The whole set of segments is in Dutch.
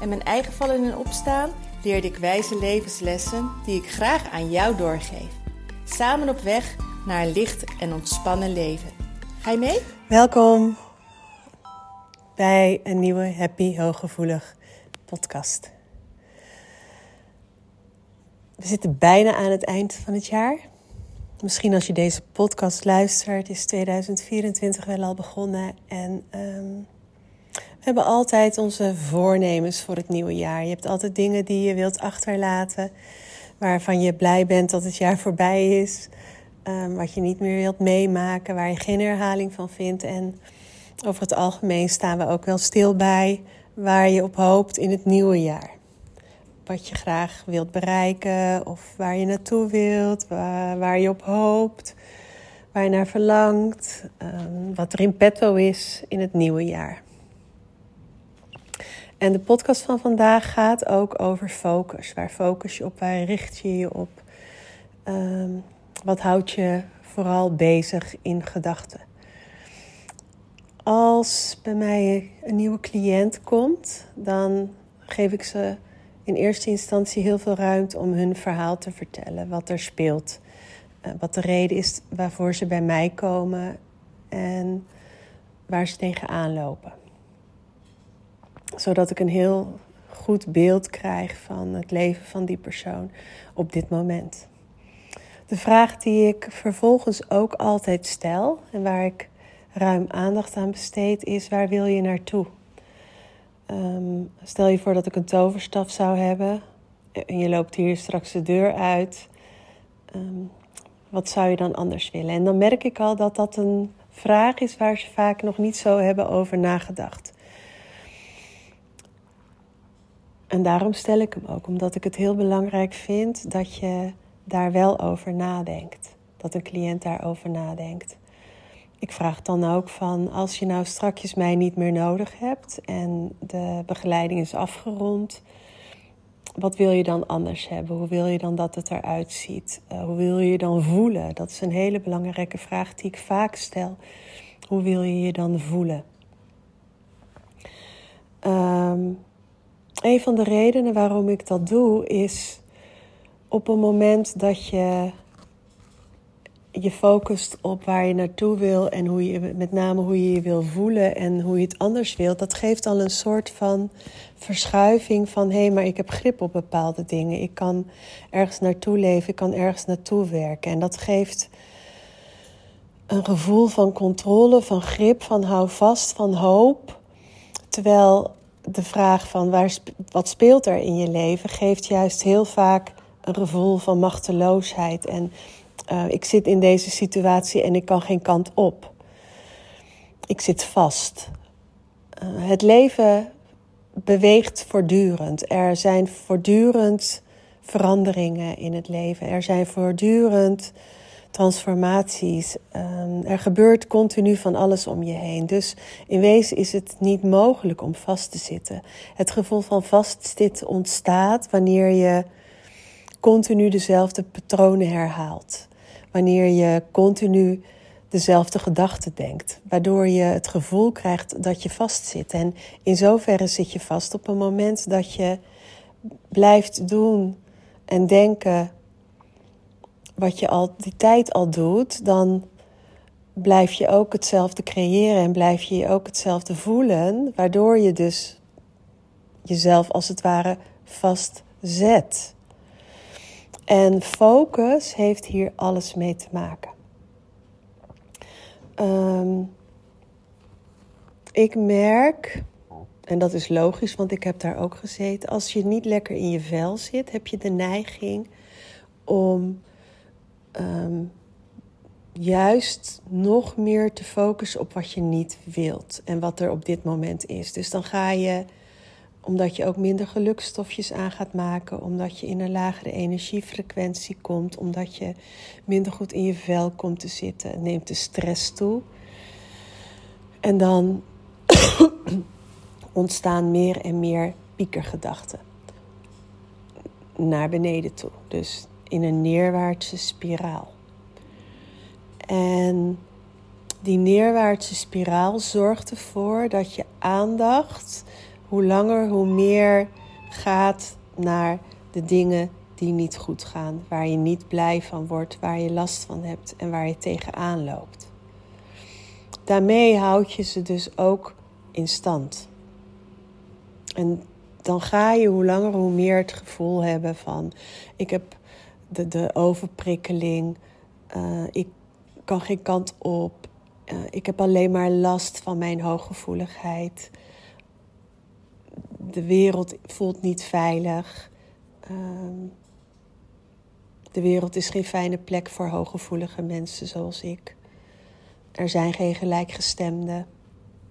en mijn eigen vallen en opstaan leerde ik wijze levenslessen die ik graag aan jou doorgeef. Samen op weg naar een licht en ontspannen leven. Ga je mee? Welkom bij een nieuwe Happy Hooggevoelig podcast. We zitten bijna aan het eind van het jaar. Misschien als je deze podcast luistert, is 2024 wel al begonnen. En ehm, hebben altijd onze voornemens voor het nieuwe jaar. Je hebt altijd dingen die je wilt achterlaten, waarvan je blij bent dat het jaar voorbij is. Um, wat je niet meer wilt meemaken, waar je geen herhaling van vindt. En over het algemeen staan we ook wel stil bij waar je op hoopt in het nieuwe jaar wat je graag wilt bereiken of waar je naartoe wilt, waar, je op hoopt, waar je naar verlangt, um, wat er in petto is in het nieuwe jaar. En de podcast van vandaag gaat ook over focus. Waar focus je op? Waar richt je je op? Um, wat houdt je vooral bezig in gedachten? Als bij mij een nieuwe cliënt komt, dan geef ik ze in eerste instantie heel veel ruimte om hun verhaal te vertellen, wat er speelt, uh, wat de reden is waarvoor ze bij mij komen en waar ze tegenaan lopen. Zodat ik een heel goed beeld krijg van het leven van die persoon op dit moment. De vraag die ik vervolgens ook altijd stel en waar ik ruim aandacht aan besteed is: waar wil je naartoe? Um, stel je voor dat ik een toverstaf zou hebben en je loopt hier straks de deur uit. Um, wat zou je dan anders willen? En dan merk ik al dat dat een vraag is waar ze vaak nog niet zo hebben over nagedacht. En daarom stel ik hem ook, omdat ik het heel belangrijk vind dat je daar wel over nadenkt. Dat een cliënt daarover nadenkt ik vraag dan ook van als je nou strakjes mij niet meer nodig hebt en de begeleiding is afgerond, wat wil je dan anders hebben? Hoe wil je dan dat het eruit ziet? Uh, hoe wil je je dan voelen? Dat is een hele belangrijke vraag die ik vaak stel. Hoe wil je je dan voelen? Een van de redenen waarom ik dat doe is op een moment dat je je focust op waar je naartoe wil en hoe je, met name hoe je je wil voelen en hoe je het anders wilt, dat geeft al een soort van verschuiving van hé, hey, maar ik heb grip op bepaalde dingen. Ik kan ergens naartoe leven, ik kan ergens naartoe werken. En dat geeft een gevoel van controle, van grip, van hou vast, van hoop. Terwijl de vraag van waar, wat speelt er in je leven geeft juist heel vaak een gevoel van machteloosheid en uh, ik zit in deze situatie en ik kan geen kant op. Ik zit vast. Uh, het leven beweegt voortdurend. Er zijn voortdurend veranderingen in het leven. Er zijn voortdurend transformaties. Um, er gebeurt continu van alles om je heen. Dus in wezen is het niet mogelijk om vast te zitten. Het gevoel van vastzitten ontstaat wanneer je continu dezelfde patronen herhaalt wanneer je continu dezelfde gedachten denkt, waardoor je het gevoel krijgt dat je vastzit. En in zoverre zit je vast op een moment dat je blijft doen en denken wat je al die tijd al doet, dan blijf je ook hetzelfde creëren en blijf je je ook hetzelfde voelen, waardoor je dus jezelf als het ware vastzet. En focus heeft hier alles mee te maken. Um, ik merk, en dat is logisch, want ik heb daar ook gezeten, als je niet lekker in je vel zit, heb je de neiging om um, juist nog meer te focussen op wat je niet wilt en wat er op dit moment is. Dus dan ga je omdat je ook minder gelukstofjes aan gaat maken, omdat je in een lagere energiefrequentie komt, omdat je minder goed in je vel komt te zitten, neemt de stress toe. En dan ontstaan meer en meer piekergedachten naar beneden toe. Dus in een neerwaartse spiraal. En die neerwaartse spiraal zorgt ervoor dat je aandacht hoe langer hoe meer gaat naar de dingen die niet goed gaan, waar je niet blij van wordt, waar je last van hebt en waar je tegenaan loopt. Daarmee houd je ze dus ook in stand. En dan ga je hoe langer hoe meer het gevoel hebben van ik heb de, de overprikkeling, uh, ik kan geen kant op, uh, ik heb alleen maar last van mijn hooggevoeligheid. De wereld voelt niet veilig. Uh, de wereld is geen fijne plek voor hooggevoelige mensen zoals ik. Er zijn geen gelijkgestemden.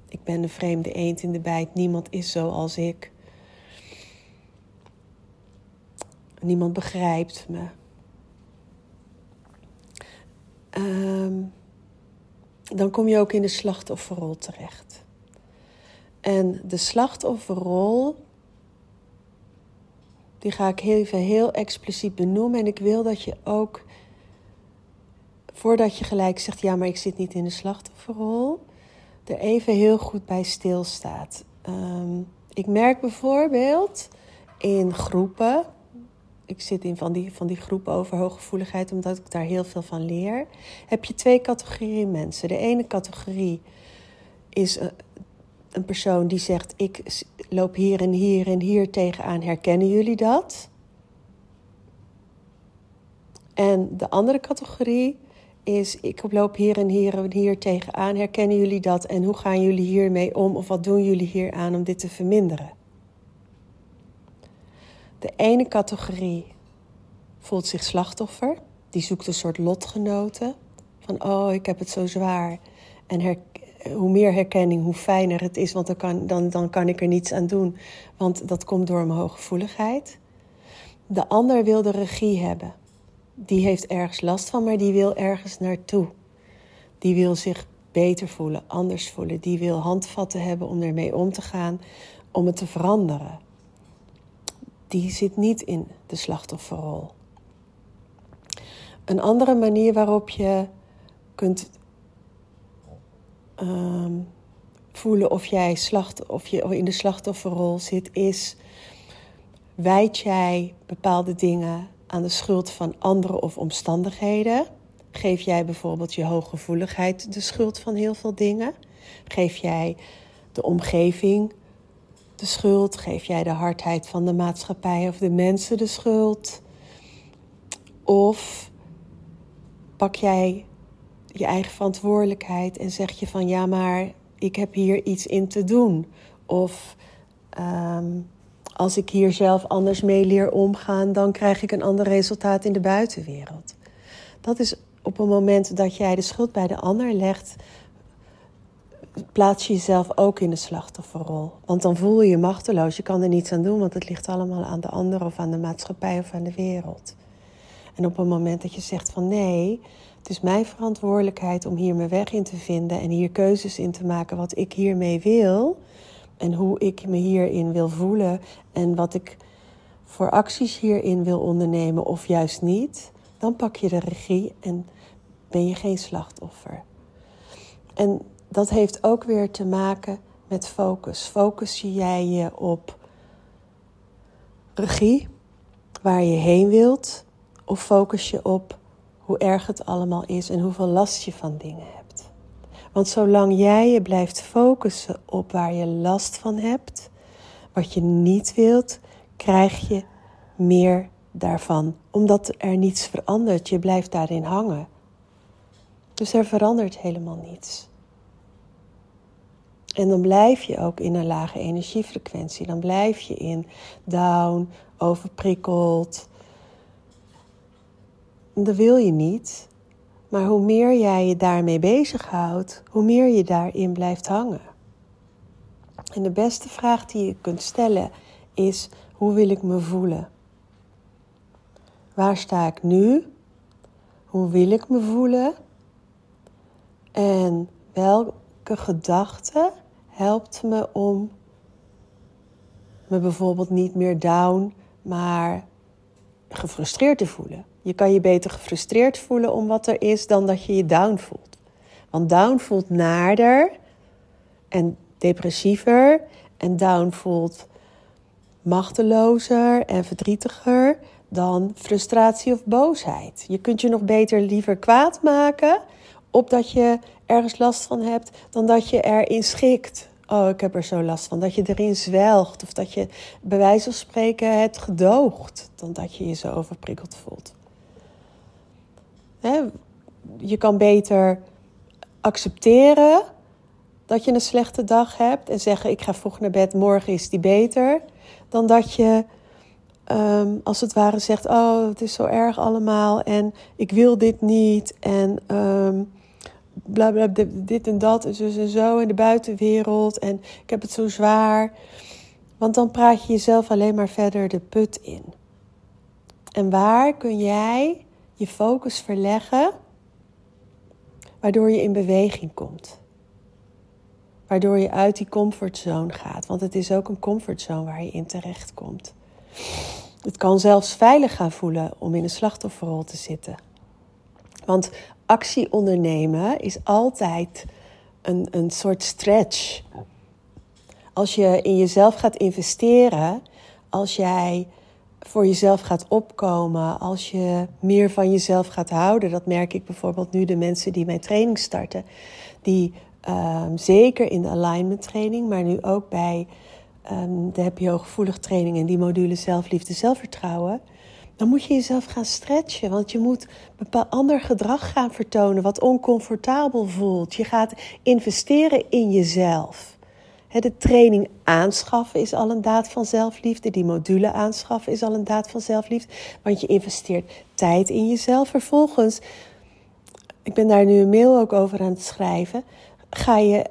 Ik ben een vreemde eend in de bijt. Niemand is zoals ik. Niemand begrijpt me. Um, dan kom je ook in de slachtofferrol terecht. En de slachtofferrol, die ga ik even heel expliciet benoemen. En ik wil dat je ook, voordat je gelijk zegt, ja, maar ik zit niet in de slachtofferrol, er even heel goed bij stilstaat. Um, ik merk bijvoorbeeld in groepen, ik zit in van die, van die groep over hooggevoeligheid, omdat ik daar heel veel van leer. Heb je twee categorieën mensen. De ene categorie is een, een persoon die zegt: Ik loop hier en hier en hier tegenaan. Herkennen jullie dat? En de andere categorie is: Ik loop hier en hier en hier tegenaan. Herkennen jullie dat? En hoe gaan jullie hiermee om? Of wat doen jullie hier aan om dit te verminderen? De ene categorie voelt zich slachtoffer. Die zoekt een soort lotgenoten. Van oh, ik heb het zo zwaar. En hoe meer herkenning, hoe fijner het is. Want dan kan, dan, dan kan ik er niets aan doen. Want dat komt door mijn hooggevoeligheid. De ander wil de regie hebben. Die heeft ergens last van, maar die wil ergens naartoe. Die wil zich beter voelen, anders voelen. Die wil handvatten hebben om ermee om te gaan, om het te veranderen die zit niet in de slachtofferrol. Een andere manier waarop je kunt ehm, voelen of jij slacht, of je in de slachtofferrol zit, is wijd jij bepaalde dingen aan de schuld van anderen of omstandigheden? Geef jij bijvoorbeeld je hooggevoeligheid de schuld van heel veel dingen? Geef jij de omgeving de schuld? Geef jij de hardheid van de maatschappij of de mensen de schuld? Of pak jij je eigen verantwoordelijkheid en zeg je van ja, maar ik heb hier iets in te doen? Of ehm, als ik hier zelf anders mee leer omgaan, dan krijg ik een ander resultaat in de buitenwereld. Dat is op een moment dat jij de schuld bij de ander legt, plaats je jezelf ook in de slachtofferrol. Want dan voel je je machteloos. Je kan er niets aan doen, want het ligt allemaal aan de ander of aan de maatschappij of aan de wereld. En op een moment dat je zegt van nee, het is mijn verantwoordelijkheid om hier mijn weg in te vinden en hier keuzes in te maken wat ik hiermee wil en hoe ik me hierin wil voelen en wat ik voor acties hierin wil ondernemen of juist niet, dan pak je de regie en ben je geen slachtoffer. En dat heeft ook weer te maken met focus. Focus jij je op regie, waar je heen wilt, of focus je op hoe erg het allemaal is en hoeveel last je van dingen hebt. Want zolang jij je blijft focussen op waar je last van hebt, wat je niet wilt, krijg je meer daarvan, omdat er niets verandert. Je blijft daarin hangen. Dus er verandert helemaal niets. En dan blijf je ook in een lage energiefrequentie. Dan blijf je in down, overprikkeld. Dat wil je niet. Maar hoe meer jij je daarmee bezighoudt, hoe meer je daarin blijft hangen. En de beste vraag die je kunt stellen is hoe wil ik me voelen? Waar sta ik nu? Hoe wil ik me voelen? En welke gedachte helpt me om me bijvoorbeeld niet meer down, maar gefrustreerd te voelen? Je kan je beter gefrustreerd voelen om wat er is dan dat je je down voelt. Want down voelt naarder en depressiever. En down voelt machtelozer en verdrietiger dan frustratie of boosheid. Je kunt je nog beter liever kwaad maken opdat je ergens last van hebt, dan dat je erin schikt. Oh, ik heb er zo last van. Dat je erin zwelgt of dat je bij wijze van spreken het gedoogt, dan dat je je zo overprikkeld voelt. Je kan beter accepteren dat je een slechte dag hebt en zeggen: Ik ga vroeg naar bed, morgen is die beter. Dan dat je Ehm, als het ware zegt: Oh, het is zo erg allemaal en ik wil dit niet. En um, bla bla, dit en dat en zo en zo in de buitenwereld. En ik heb het zo zwaar. Want dan praat je jezelf alleen maar verder de put in. En waar kun jij je focus verleggen, waardoor je in beweging komt? Waardoor je uit die comfortzone gaat. Want het is ook een comfortzone waar je in terecht komt. Het kan zelfs veilig gaan voelen om in een slachtofferrol te zitten. Want actie ondernemen is altijd een, een soort stretch. Als je in jezelf gaat investeren, als jij voor jezelf gaat opkomen, als je meer van jezelf gaat houden, dat merk ik bijvoorbeeld nu de mensen die mijn training starten, die ehm, zeker in de alignment training, maar nu ook bij um, de je gevoelig training en die module zelfliefde, zelfvertrouwen. Dan moet je jezelf gaan stretchen, want je moet bepaald ander gedrag gaan vertonen wat oncomfortabel voelt. Je gaat investeren in jezelf. de training aanschaffen is al een daad van zelfliefde. Die module aanschaffen is al een daad van zelfliefde. Want je investeert tijd in jezelf. Vervolgens, ik ben daar nu een mail ook over aan het schrijven. Ga je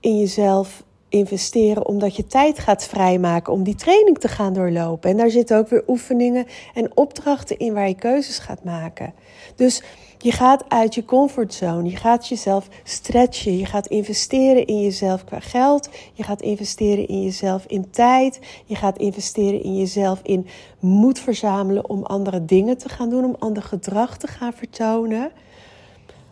in jezelf investeren omdat je tijd gaat vrijmaken om die training te gaan doorlopen. En daar zitten ook weer oefeningen en opdrachten in waar je keuzes gaat maken. Dus je gaat uit je comfortzone, je gaat jezelf stretchen, je gaat investeren in jezelf qua geld, je gaat investeren in jezelf in tijd, je gaat investeren in jezelf in moed verzamelen om andere dingen te gaan doen, om ander gedrag te gaan vertonen.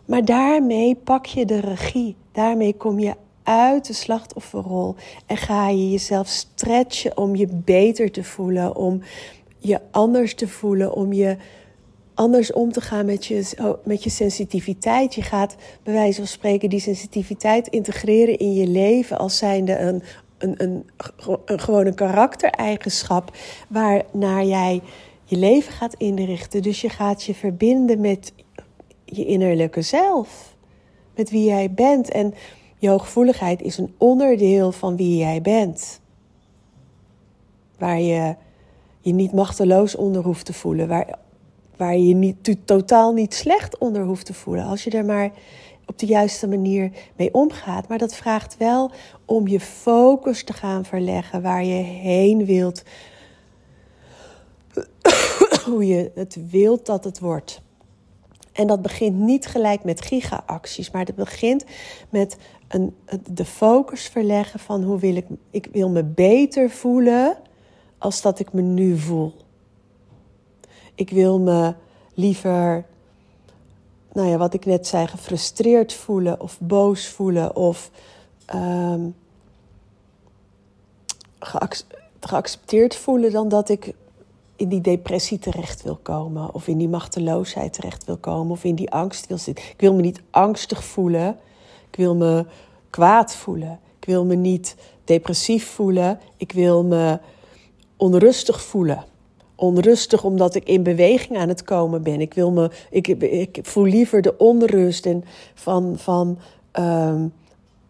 Maar daarmee pak je de regie, daarmee kom je uit de slachtofferrol en ga je jezelf stretchen om je beter te voelen, om je anders te voelen, om je anders om te gaan met je, oh, met je sensitiviteit. Je gaat bij wijze van spreken die sensitiviteit integreren in je leven als zijnde een, een, een, een gewoon een karaktereigenschap waarnaar jij je leven gaat inrichten. Dus je gaat je verbinden met je innerlijke zelf, met wie jij bent. En je hooggevoeligheid is een onderdeel van wie jij bent. Waar je je niet machteloos onder hoeft te voelen. Waar, waar je niet, totaal niet slecht onder hoeft te voelen. Als je er maar op de juiste manier mee omgaat. Maar dat vraagt wel om je focus te gaan verleggen waar je heen wilt. Hoe je het wilt dat het wordt. En dat begint niet gelijk met giga-acties, maar dat begint met een, de focus verleggen van hoe wil ik, ik wil me beter voelen als dat ik me nu voel. Ik wil me liever, nou ja, wat ik net zei, gefrustreerd voelen of boos voelen of um, geaccepteerd voelen dan dat ik in die depressie terecht wil komen of in die machteloosheid terecht wil komen of in die angst wil zitten. Ik wil me niet angstig voelen. Ik wil me kwaad voelen. Ik wil me niet depressief voelen. Ik wil me onrustig voelen. Onrustig omdat ik in beweging aan het komen ben. Ik, wil me, ik, ik voel liever de onrust en van, van um,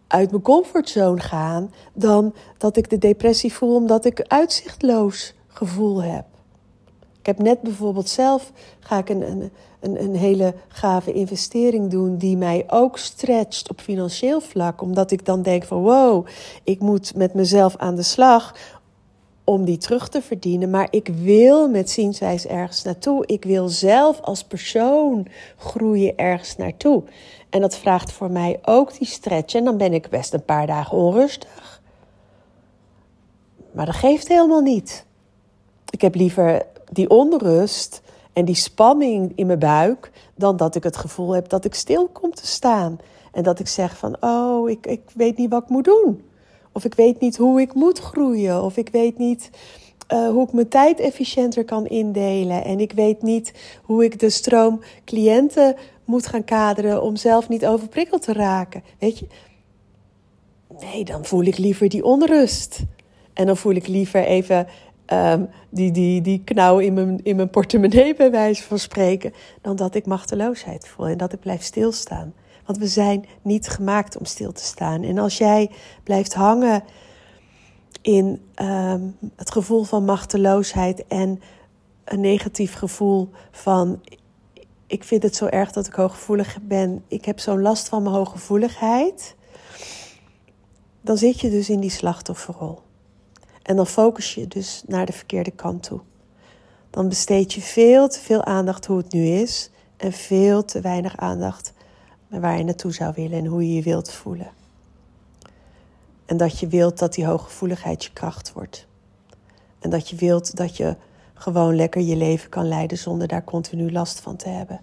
uit mijn comfortzone gaan dan dat ik de depressie voel omdat ik uitzichtloos gevoel heb. Ik heb net bijvoorbeeld zelf, ga ik een, een, een, hele gave investering doen die mij ook stretcht op financieel vlak. Omdat ik dan denk van wow, ik moet met mezelf aan de slag om die terug te verdienen, maar ik wil met zienswijze ergens naartoe. Ik wil zelf als persoon groeien ergens naartoe. En dat vraagt voor mij ook die stretch. En dan ben ik best een paar dagen onrustig. Maar dat geeft helemaal niet. Ik heb liever die onrust en die spanning in mijn buik dan dat ik het gevoel heb dat ik stil kom te staan. En dat ik zeg van, oh, ik, ik weet niet wat ik moet doen. Of ik weet niet hoe ik moet groeien. Of ik weet niet uh, hoe ik mijn tijd efficiënter kan indelen. En ik weet niet hoe ik de stroom cliënten moet gaan kaderen om zelf niet overprikkeld te raken. Weet je? Nee, dan voel ik liever die onrust. En dan voel ik liever even um, die, die, die knauw in mijn, in mijn portemonnee, bij wijze van spreken, dan dat ik machteloosheid voel en dat ik blijf stilstaan. Want we zijn niet gemaakt om stil te staan. En als jij blijft hangen in um, het gevoel van machteloosheid en een negatief gevoel van ik vind het zo erg dat ik hooggevoelig ben, ik heb zo'n last van mijn hooggevoeligheid, dan zit je dus in die slachtofferrol. En dan focus je dus naar de verkeerde kant toe. Dan besteed je veel te veel aandacht hoe het nu is en veel te weinig aandacht waar je naartoe zou willen en hoe je je wilt voelen. En dat je wilt dat die hooggevoeligheid je kracht wordt. En dat je wilt dat je gewoon lekker je leven kan leiden zonder daar continu last van te hebben.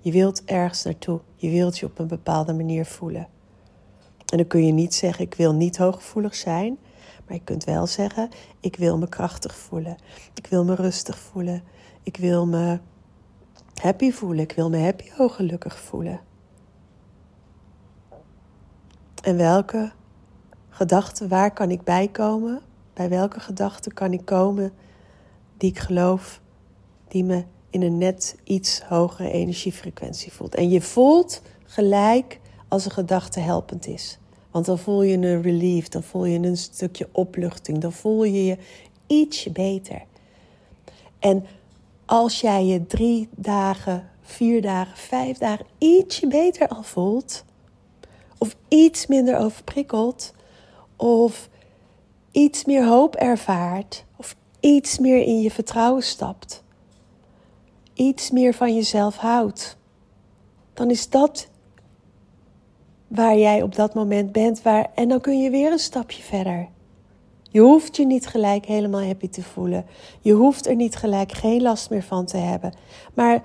Je wilt ergens naartoe. Je wilt je op een bepaalde manier voelen. En dan kun je niet zeggen: Ik wil niet hooggevoelig zijn. Maar je kunt wel zeggen: Ik wil me krachtig voelen. Ik wil me rustig voelen. Ik wil me happy voelen. Ik wil me happy gelukkig voelen. En welke gedachten, waar kan ik bij komen? Bij welke gedachten kan ik komen die ik geloof, die me in een net iets hogere energiefrequentie voelt? En je voelt gelijk als een gedachte helpend is. Want dan voel je een relief, dan voel je een stukje opluchting, dan voel je je ietsje beter. En als jij je drie dagen, vier dagen, vijf dagen ietsje beter al voelt, of iets minder overprikkeld, of iets meer hoop ervaart, of iets meer in je vertrouwen stapt, iets meer van jezelf houdt, dan is dat waar jij op dat moment bent. Waar, en dan kun je weer een stapje verder. Je hoeft je niet gelijk helemaal happy te voelen. Je hoeft er niet gelijk geen last meer van te hebben. Maar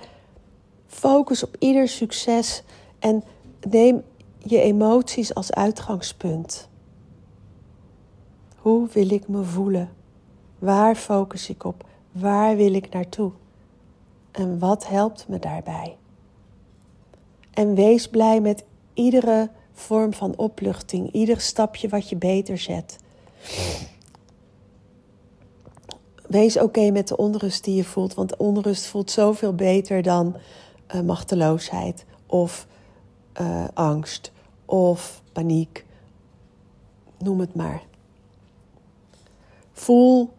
focus op ieder succes en neem je emoties als uitgangspunt. Hoe wil ik me voelen? Waar focus ik op? Waar wil ik naartoe? En wat helpt me daarbij? En wees blij met iedere vorm van opluchting, ieder stapje wat je beter zet. Wees oké met de onrust die je voelt, want onrust voelt zoveel beter dan uh, machteloosheid of uh, angst of paniek. Noem het maar. Voel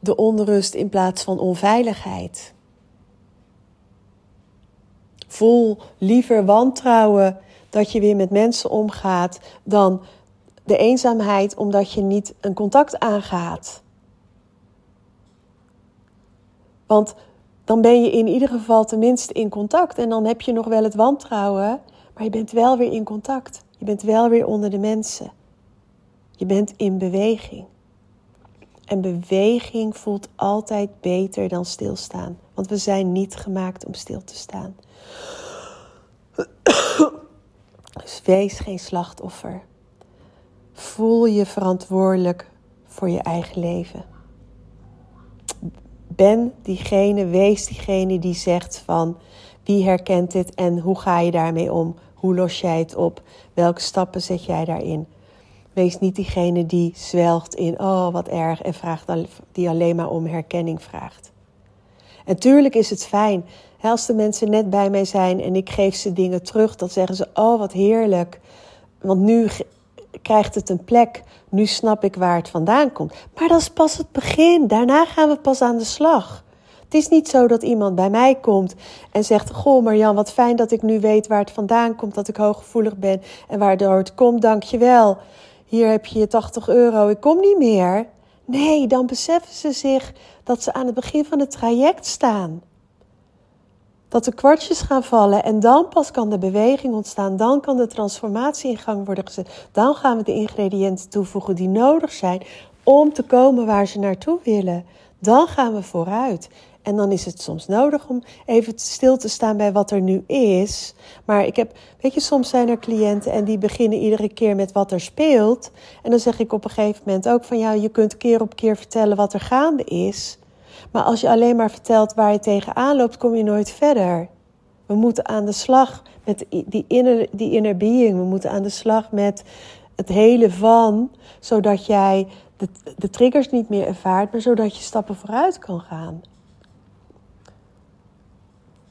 de onrust in plaats van onveiligheid. Voel liever wantrouwen dat je weer met mensen omgaat dan de eenzaamheid omdat je niet een contact aangaat. Want dan ben je in ieder geval tenminste in contact en dan heb je nog wel het wantrouwen, maar je bent wel weer in contact. Je bent wel weer onder de mensen. Je bent in beweging. En beweging voelt altijd beter dan stilstaan, want we zijn niet gemaakt om stil te staan. Wees geen slachtoffer. Voel je verantwoordelijk voor je eigen leven. Ben diegene, wees diegene die zegt van wie herkent dit en hoe ga je daarmee om? Hoe los jij het op? Welke stappen zet jij daarin? Wees niet diegene die zwelgt in, oh wat erg, en vraagt die alleen maar om herkenning vraagt. En tuurlijk is het fijn als de mensen net bij mij zijn en ik geef ze dingen terug, dan zeggen ze: Oh, wat heerlijk. Want nu krijgt het een plek. Nu snap ik waar het vandaan komt. Maar dat is pas het begin. Daarna gaan we pas aan de slag. Het is niet zo dat iemand bij mij komt en zegt: Goh, Marjan, wat fijn dat ik nu weet waar het vandaan komt, dat ik hooggevoelig ben en waardoor het komt, dank je wel. Hier heb je je 80 euro, ik kom niet meer. Nee, dan beseffen ze zich dat ze aan het begin van het traject staan. Dat de kwartjes gaan vallen en dan pas kan de beweging ontstaan. Dan kan de transformatie in gang worden gezet. Dan gaan we de ingrediënten toevoegen die nodig zijn om te komen waar ze naartoe willen. Dan gaan we vooruit. En dan is het soms nodig om even stil te staan bij wat er nu is. Maar ik heb, weet je, soms zijn er cliënten en die beginnen iedere keer met wat er speelt. En dan zeg ik op een gegeven moment ook van ja, je kunt keer op keer vertellen wat er gaande is. Maar als je alleen maar vertelt waar je tegenaan loopt, kom je nooit verder. We moeten aan de slag met die inner, die inner being. We moeten aan de slag met het hele van, zodat jij de, de triggers niet meer ervaart, maar zodat je stappen vooruit kan gaan.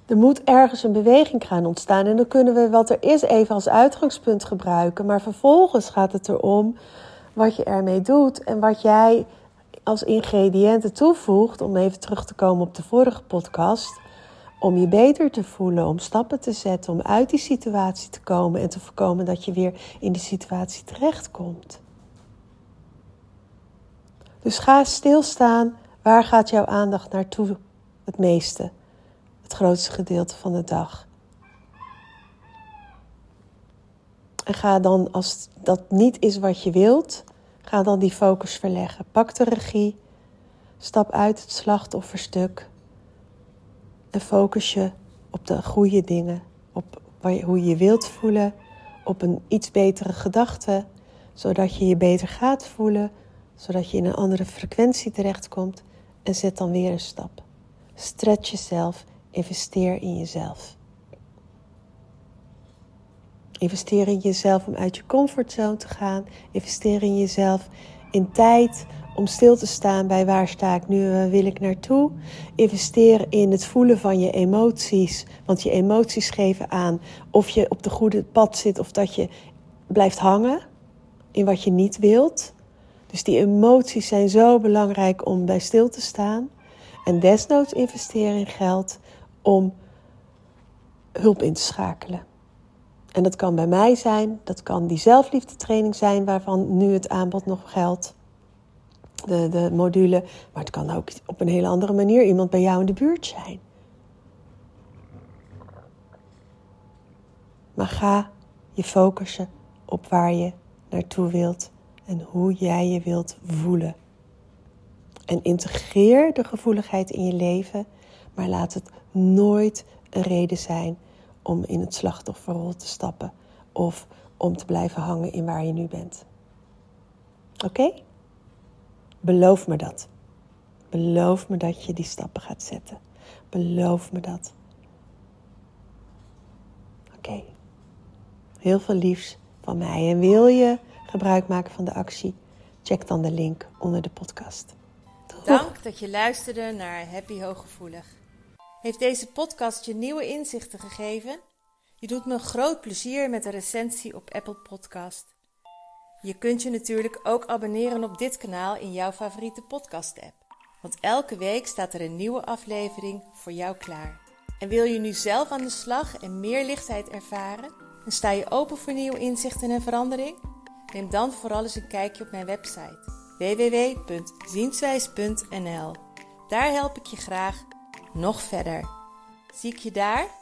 Er moet ergens een beweging gaan ontstaan en dan kunnen we wat er is even als uitgangspunt gebruiken, maar vervolgens gaat het erom wat je ermee doet en wat jij als ingrediënten toevoegt, om even terug te komen op de vorige podcast, om je beter te voelen, om stappen te zetten, om uit die situatie te komen en te voorkomen dat je weer in die situatie terechtkomt. Dus ga stilstaan, waar gaat jouw aandacht naartoe het meeste, het grootste gedeelte van de dag? En ga dan, als dat niet is wat je wilt, Ga dan die focus verleggen. Pak de regie. Stap uit het slachtofferstuk. En focus je op de goede dingen. Op hoe je je wilt voelen. Op een iets betere gedachte. Zodat je je beter gaat voelen. Zodat je in een andere frequentie terechtkomt. En zet dan weer een stap. Stretch jezelf. Investeer in jezelf. Investeer in jezelf om uit je comfortzone te gaan. Investeer in jezelf in tijd om stil te staan bij waar sta ik nu wil ik naartoe. Investeer in het voelen van je emoties. Want je emoties geven aan of je op de goede pad zit of dat je blijft hangen in wat je niet wilt. Dus die emoties zijn zo belangrijk om bij stil te staan. En desnoods investeer in geld om hulp in te schakelen. En dat kan bij mij zijn, dat kan die zelfliefdetraining zijn waarvan nu het aanbod nog geldt. De, de module, maar het kan ook op een hele andere manier iemand bij jou in de buurt zijn. Maar ga je focussen op waar je naartoe wilt en hoe jij je wilt voelen. En integreer de gevoeligheid in je leven, maar laat het nooit een reden zijn om in het slachtofferrol te stappen of om te blijven hangen in waar je nu bent. Oké? Beloof me dat. Beloof me dat je die stappen gaat zetten. Beloof me dat. Oké. Heel veel liefs van mij. En wil je gebruik maken van de actie? Check dan de link onder de podcast. Dank dat je luisterde naar Happy Hooggevoelig. Heeft deze podcast je nieuwe inzichten gegeven? Je doet me groot plezier met een recensie op Apple Podcast. Je kunt je natuurlijk ook abonneren op dit kanaal in jouw favoriete podcast-app. Want elke week staat er een nieuwe aflevering voor jou klaar. En wil je nu zelf aan de slag en meer lichtheid ervaren? En sta je open voor nieuwe inzichten en verandering? Neem dan vooral eens een kijkje op mijn website www.zienswijs.nl. Daar help ik je graag nog verder. Zie ik je daar?